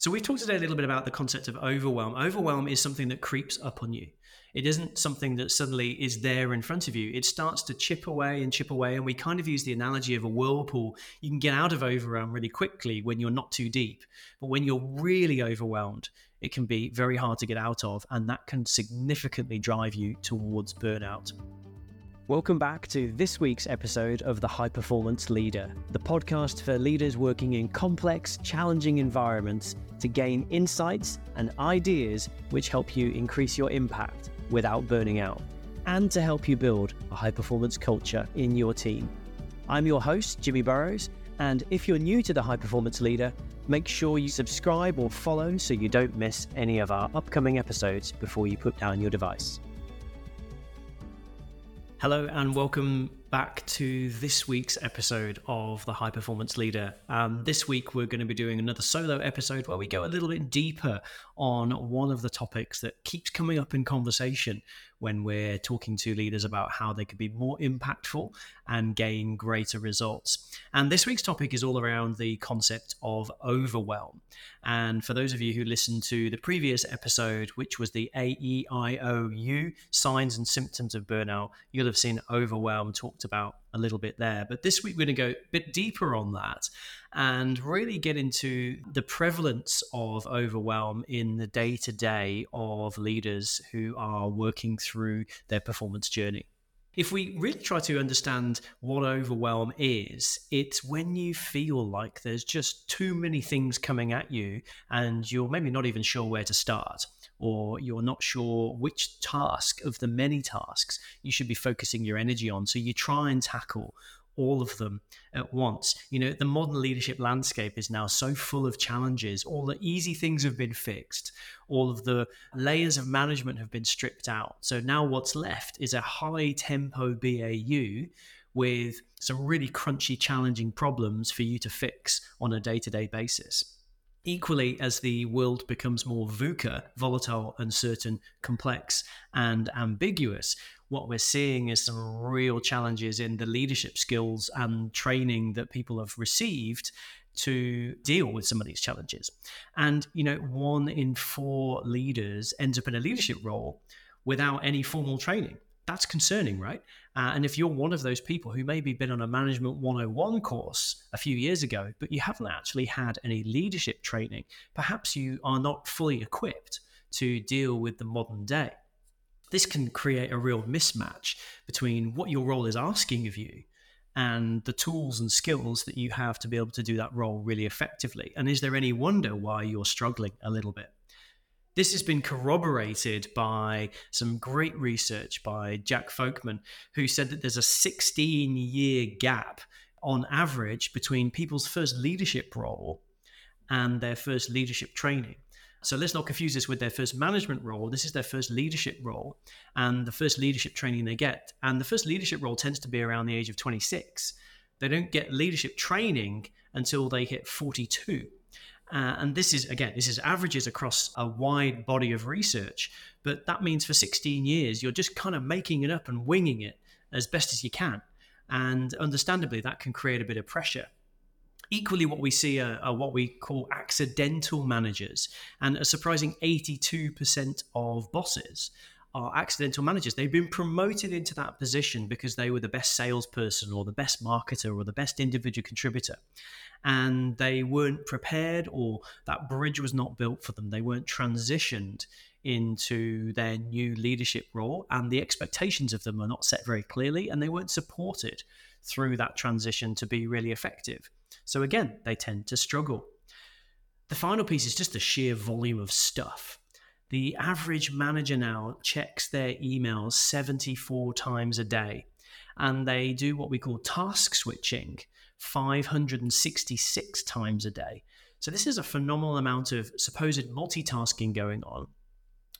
So we've talked today a little bit about the concept of overwhelm. Overwhelm is something that creeps up on you. It isn't something that suddenly is there in front of you. It starts to chip away and chip away. And we kind of use the analogy of a whirlpool. You can get out of overwhelm really quickly when you're not too deep. But when you're really overwhelmed, it can be very hard to get out of. And that can significantly drive you towards burnout. Welcome back to this week's episode of The High Performance Leader, the podcast for leaders working in complex, challenging environments to gain insights and ideas which help you increase your impact without burning out, and to help you build a high performance culture in your team. I'm your host, Jimmy Burroughes, and if you're new to The High Performance Leader, make sure you subscribe or follow so you don't miss any of our upcoming episodes before you put down your device. Hello, and welcome back to this week's episode of the High Performance Leader. Um, this week, we're going to be doing another solo episode where we go a little bit deeper on one of the topics that keeps coming up in conversation when we're talking to leaders about how they could be more impactful and gain greater results. And this week's topic is all around the concept of overwhelm. And for those of you who listened to the previous episode, which was the AEIOU signs and symptoms of burnout, you'll have seen overwhelm talked about a little bit there. But this week, we're going to go a bit deeper on that and really get into the prevalence of overwhelm in the day to day of leaders who are working through their performance journey. If we really try to understand what overwhelm is, it's when you feel like there's just too many things coming at you and you're maybe not even sure where to start, or you're not sure which task of the many tasks you should be focusing your energy on. So you try and tackle all of them at once. You know, the modern leadership landscape is now so full of challenges. All the easy things have been fixed, all of the layers of management have been stripped out. So now what's left is a high tempo BAU with some really crunchy, challenging problems for you to fix on a day to day basis. Equally, as the world becomes more VUCA, volatile, uncertain, complex, and ambiguous, what we're seeing is some real challenges in the leadership skills and training that people have received to deal with some of these challenges. And, you know, one in four leaders ends up in a leadership role without any formal training. That's concerning, right? Uh, and if you're one of those people who maybe been on a Management 101 course a few years ago, but you haven't actually had any leadership training, perhaps you are not fully equipped to deal with the modern day this can create a real mismatch between what your role is asking of you and the tools and skills that you have to be able to do that role really effectively. And is there any wonder why you're struggling a little bit? This has been corroborated by some great research by Jack Folkman, who said that there's a 16 year gap on average between people's first leadership role and their first leadership training. So let's not confuse this with their first management role. This is their first leadership role and the first leadership training they get. And the first leadership role tends to be around the age of 26. They don't get leadership training until they hit 42. Uh, and this is, again, this is averages across a wide body of research. But that means for 16 years, you're just kind of making it up and winging it as best as you can. And understandably, that can create a bit of pressure. Equally, what we see are, are, what we call accidental managers, and a surprising 82% of bosses are accidental managers. They've been promoted into that position because they were the best salesperson or the best marketer or the best individual contributor. And they weren't prepared, or that bridge was not built for them. They weren't transitioned into their new leadership role, and the expectations of them were not set very clearly, and they weren't supported through that transition to be really effective. So again, they tend to struggle. The final piece is just the sheer volume of stuff. The average manager now checks their emails 74 times a day, and they do what we call task switching 566 times a day. So, this is a phenomenal amount of supposed multitasking going on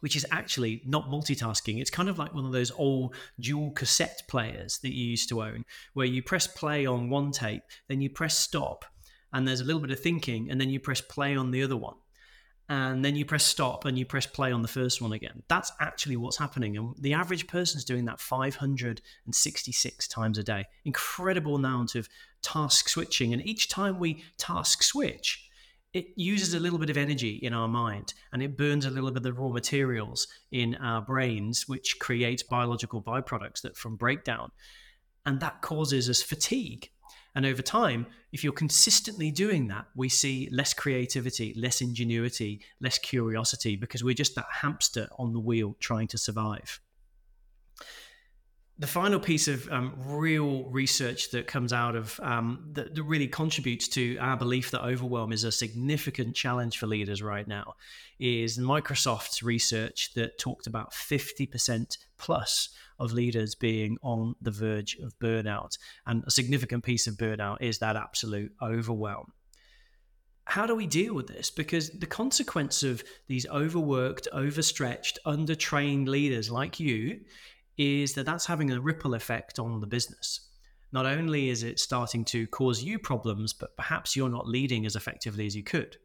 which is actually not multitasking. It's kind of like one of those old dual cassette players that you used to own, where you press play on one tape, then you press stop, and there's a little bit of thinking, and then you press play on the other one. And then you press stop and you press play on the first one again. That's actually what's happening. And the average person's doing that 566 times a day. Incredible amount of task switching. And each time we task switch, it uses a little bit of energy in our mind and it burns a little bit of the raw materials in our brains, which creates biological byproducts that from breakdown. And that causes us fatigue. And over time, if you're consistently doing that, we see less creativity, less ingenuity, less curiosity because we're just that hamster on the wheel trying to survive the final piece of um, real research that comes out of um, that, that, really contributes to our belief that overwhelm is a significant challenge for leaders right now is Microsoft's research that talked about 50% plus of leaders being on the verge of burnout. And a significant piece of burnout is that absolute overwhelm how do we deal with this? Because the consequence of these overworked, overstretched, undertrained leaders like you is that that's having a ripple effect on the business. Not only is it starting to cause you problems, but perhaps you're not leading as effectively as you could.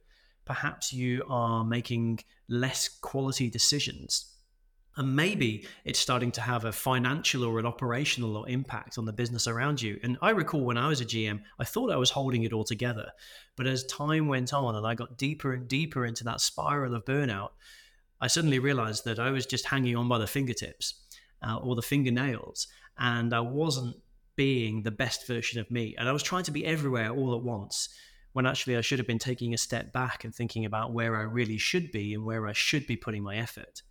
Perhaps you are making less quality decisions. And maybe it's starting to have a financial or an operational impact on the business around you. And I recall when I was a GM, I thought I was holding it all together. But as time went on and I got deeper and deeper into that spiral of burnout, I suddenly realized that I was just hanging on by the fingertips uh, or the fingernails, and I wasn't being the best version of me. And I was trying to be everywhere all at once when actually I should have been taking a step back and thinking about where I really should be and where I should be putting my effort.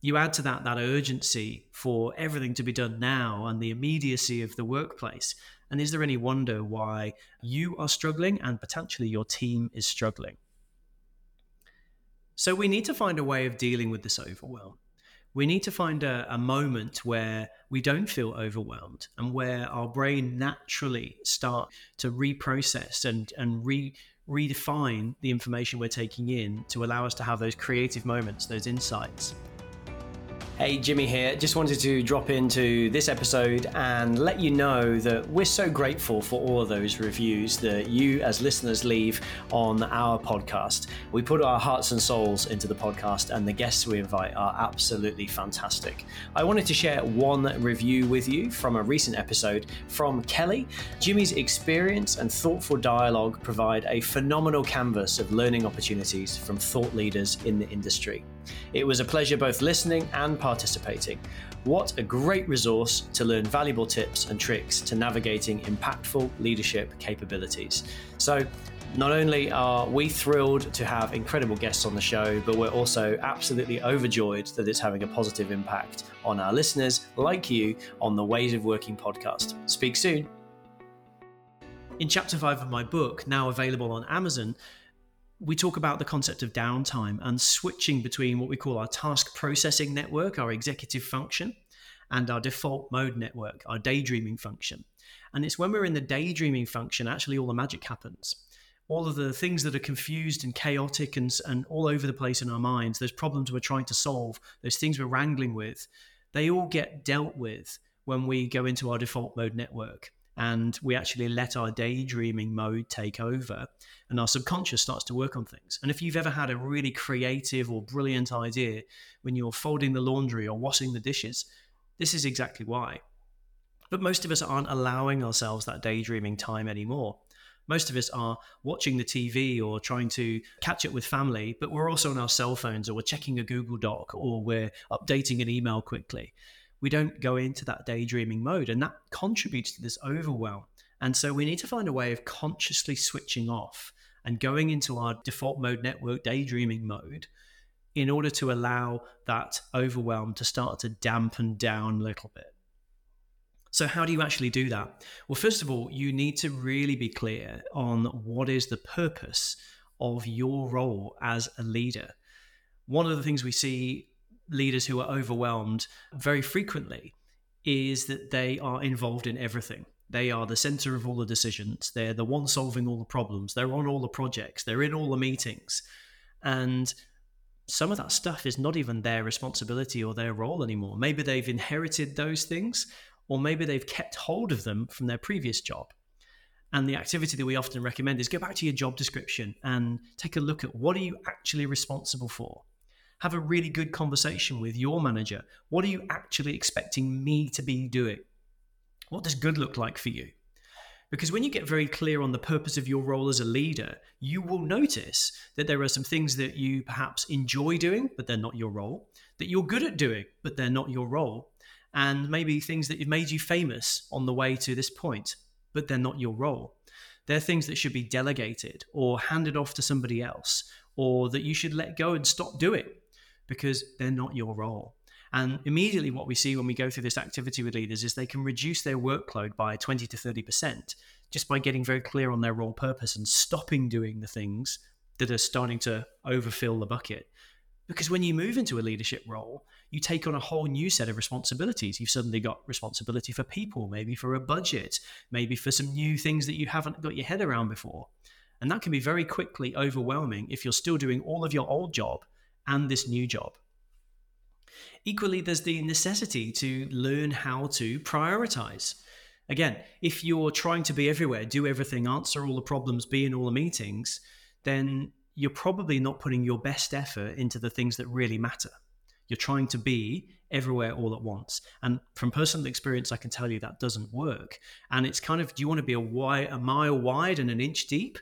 You add to that that urgency for everything to be done now and the immediacy of the workplace. And is there any wonder why you are struggling and potentially your team is struggling? So we need to find a way of dealing with this overwhelm we need to find a, a, moment where we don't feel overwhelmed and where our brain naturally start to reprocess and, and re, redefine the information we're taking in to allow us to have those creative moments, those insights. Hey, Jimmy here. Just wanted to drop into this episode and let you know that we're so grateful for all of those reviews that you, as listeners, leave on our podcast. We put our hearts and souls into the podcast, and the guests we invite are absolutely fantastic. I wanted to share one review with you from a recent episode from Kelly. Jimmy's experience and thoughtful dialogue provide a phenomenal canvas of learning opportunities from thought leaders in the industry. It was a pleasure both listening and participating. What a great resource to learn valuable tips and tricks to navigating impactful leadership capabilities. So, not only are we thrilled to have incredible guests on the show, but we're also absolutely overjoyed that it's having a positive impact on our listeners like you on the Ways of Working podcast. Speak soon. In chapter five of my book, now available on Amazon, we talk about the concept of downtime and switching between what we call our task processing network, our executive function, and our default mode network, our daydreaming function. And it's when we're in the daydreaming function, actually, all the magic happens. All of the things that are confused and chaotic and, and all over the place in our minds, those problems we're trying to solve, those things we're wrangling with, they all get dealt with when we go into our default mode network and we actually let our daydreaming mode take over and our subconscious starts to work on things. And if you've ever had a really creative or brilliant idea when you're folding the laundry or washing the dishes, this is exactly why. But most of us aren't allowing ourselves that daydreaming time anymore. Most of us are watching the TV or trying to catch up with family, but we're also on our cell phones or we're checking a Google Doc or we're updating an email quickly we don't go into that daydreaming mode. And that contributes to this overwhelm. And so we need to find a way of consciously switching off and going into our default mode network daydreaming mode in order to allow that overwhelm to start to dampen down a little bit. So, how do you actually do that? Well, first of all, you need to really be clear on what is the purpose of your role as a leader. One of the things we see leaders who are overwhelmed very frequently is that they are involved in everything. They are the center of all the decisions. They're the one solving all the problems. They're on all the projects. They're in all the meetings. And some of that stuff is not even their responsibility or their role anymore. Maybe they've inherited those things, or maybe they've kept hold of them from their previous job. And the activity that we often recommend is go back to your job description and take a look at what are you actually responsible for? Have a really good conversation with your manager. What are you actually expecting me to be doing? What does good look like for you? Because when you get very clear on the purpose of your role as a leader, you will notice that there are some things that you perhaps enjoy doing, but they're not your role, that you're good at doing, but they're not your role, and maybe things that have made you famous on the way to this point, but they're not your role. They're things that should be delegated or handed off to somebody else, or that you should let go and stop doing because they're not your role. And immediately, what we see when we go through this activity with leaders is they can reduce their workload by 20 to 30% just by getting very clear on their role purpose and stopping doing the things that are starting to overfill the bucket. Because when you move into a leadership role, you take on a whole new set of responsibilities. You've suddenly got responsibility for people, maybe for a budget, maybe for some new things that you haven't got your head around before. And that can be very quickly overwhelming if you're still doing all of your old job and this new job. Equally, there's the necessity to learn how to prioritize. Again, if you're trying to be everywhere, do everything, answer all the problems, be in all the meetings, then you're probably not putting your best effort into the things that really matter. You're trying to be everywhere all at once. And from personal experience, I can tell you that doesn't work. And it's kind of do you want to be a, wide, a mile wide and an inch deep,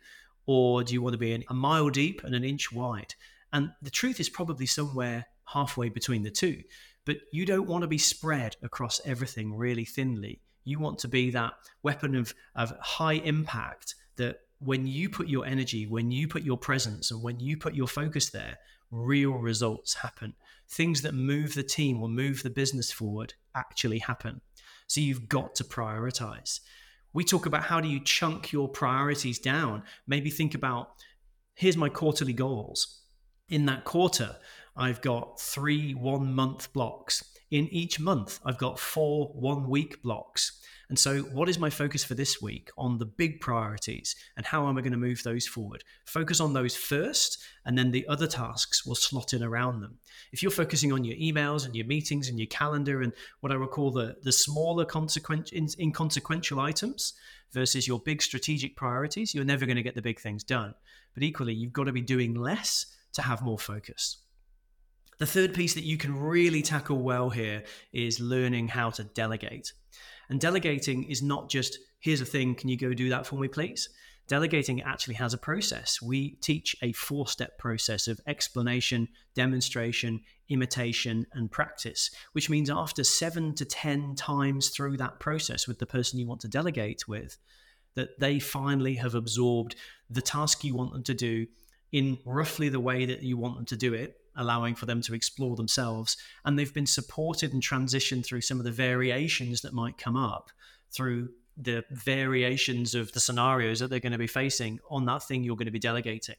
or do you want to be a mile deep and an inch wide? And the truth is probably somewhere halfway between the two. But you don't want to be spread across everything really thinly. You want to be that weapon of, of high impact that when you put your energy, when you put your presence, and when you put your focus there, real results happen. Things that move the team or move the business forward actually happen. So you've got to prioritize. We talk about how do you chunk your priorities down. Maybe think about here's my quarterly goals. In that quarter, I've got three one month blocks. In each month, I've got four one week blocks. And so, what is my focus for this week on the big priorities and how am I going to move those forward? Focus on those first, and then the other tasks will slot in around them. If you're focusing on your emails and your meetings and your calendar and what I would call the, the smaller consequent, inconsequential items versus your big strategic priorities, you're never going to get the big things done. But equally, you've got to be doing less to have more focus. The third piece that you can really tackle well here is learning how to delegate. And delegating is not just, here's a thing, can you go do that for me, please? Delegating actually has a process. We teach a four step process of explanation, demonstration, imitation, and practice, which means after seven to 10 times through that process with the person you want to delegate with, that they finally have absorbed the task you want them to do in roughly the way that you want them to do it allowing for them to explore themselves. And they've been supported and transitioned through some of the variations that might come up through the variations of the scenarios that they're going to be facing on that thing you're going to be delegating.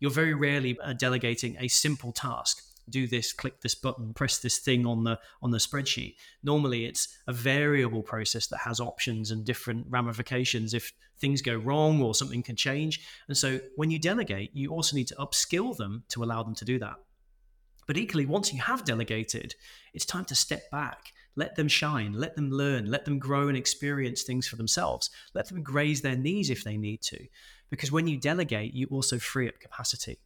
You're very rarely uh, delegating a simple task. Do this, click this button, press this thing on the on the spreadsheet. Normally, it's a variable process that has options and different ramifications if things go wrong or something can change. And so, when you delegate, you also need to upskill them to allow them to do that. But equally, once you have delegated, it's time to step back, let them shine, let them learn, let them grow and experience things for themselves, let them graze their knees if they need to. Because when you delegate, you also free up capacity.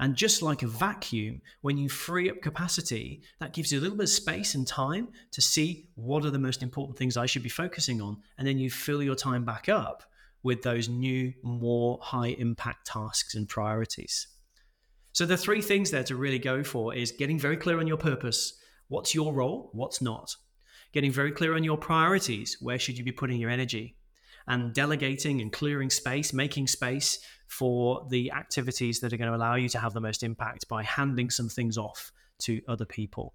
And just like a vacuum, when you free up capacity, that gives you a little bit of space and time to see what are the most important things I should be focusing on. And then you fill your time back up with those new, more high impact tasks and priorities. So the three things there to really go for is getting very clear on your purpose. What's your role? What's not? Getting very clear on your priorities. Where should you be putting your energy? And delegating and clearing space, making space for the activities that are going to allow you to have the most impact by handing some things off to other people.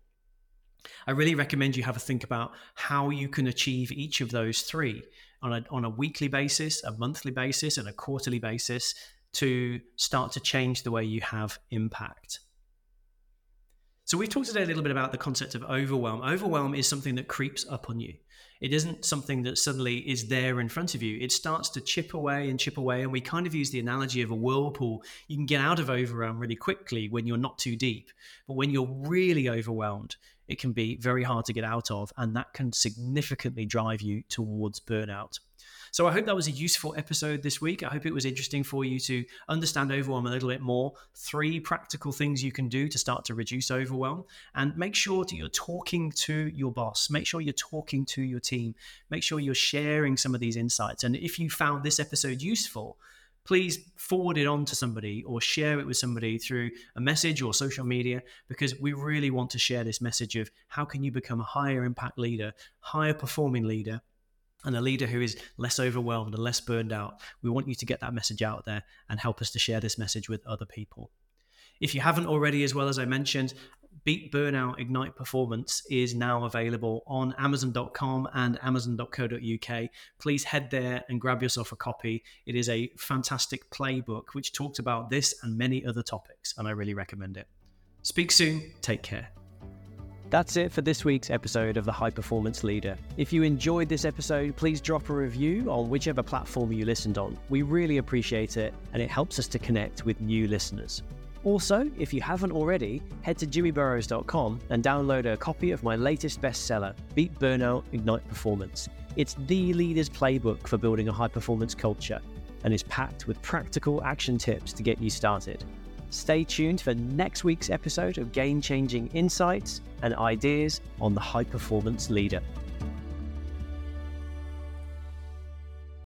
I really recommend you have a think about how you can achieve each of those three on a, on a weekly basis, a monthly basis, and a quarterly basis to start to change the way you have impact. So, we've talked today a little bit about the concept of overwhelm. Overwhelm is something that creeps up on you. It isn't something that suddenly is there in front of you. It starts to chip away and chip away. And we kind of use the analogy of a whirlpool. You can get out of overwhelm really quickly when you're not too deep. But when you're really overwhelmed, it can be very hard to get out of. And that can significantly drive you towards burnout. So I hope that was a useful episode this week. I hope it was interesting for you to understand overwhelm a little bit more. Three practical things you can do to start to reduce overwhelm. And make sure that you're talking to your boss. Make sure you're talking to your team. Make sure you're sharing some of these insights. And if you found this episode useful, please forward it on to somebody or share it with somebody through a message or social media because we really want to share this message of how can you become a higher impact leader, higher performing leader and a leader who is less overwhelmed and less burned out. We want you to get that message out there and help us to share this message with other people. If you haven't already, as well as I mentioned, Beat Burnout Ignite Performance is now available on Amazon.com and Amazon.co.uk. Please head there and grab yourself a copy. It is a fantastic playbook which talks about this and many other topics, and I really recommend it. Speak soon. Take care. That's it for this week's episode of The High Performance Leader. If you enjoyed this episode, please drop a review on whichever platform you listened on. We really appreciate it, and it helps us to connect with new listeners. Also, if you haven't already, head to jimmyburroughes.com and download a copy of my latest bestseller, Beat Burnout Ignite Performance. It's the leader's playbook for building a high performance culture and is packed with practical action tips to get you started. Stay tuned for next week's episode of game changing insights and ideas on the high performance leader.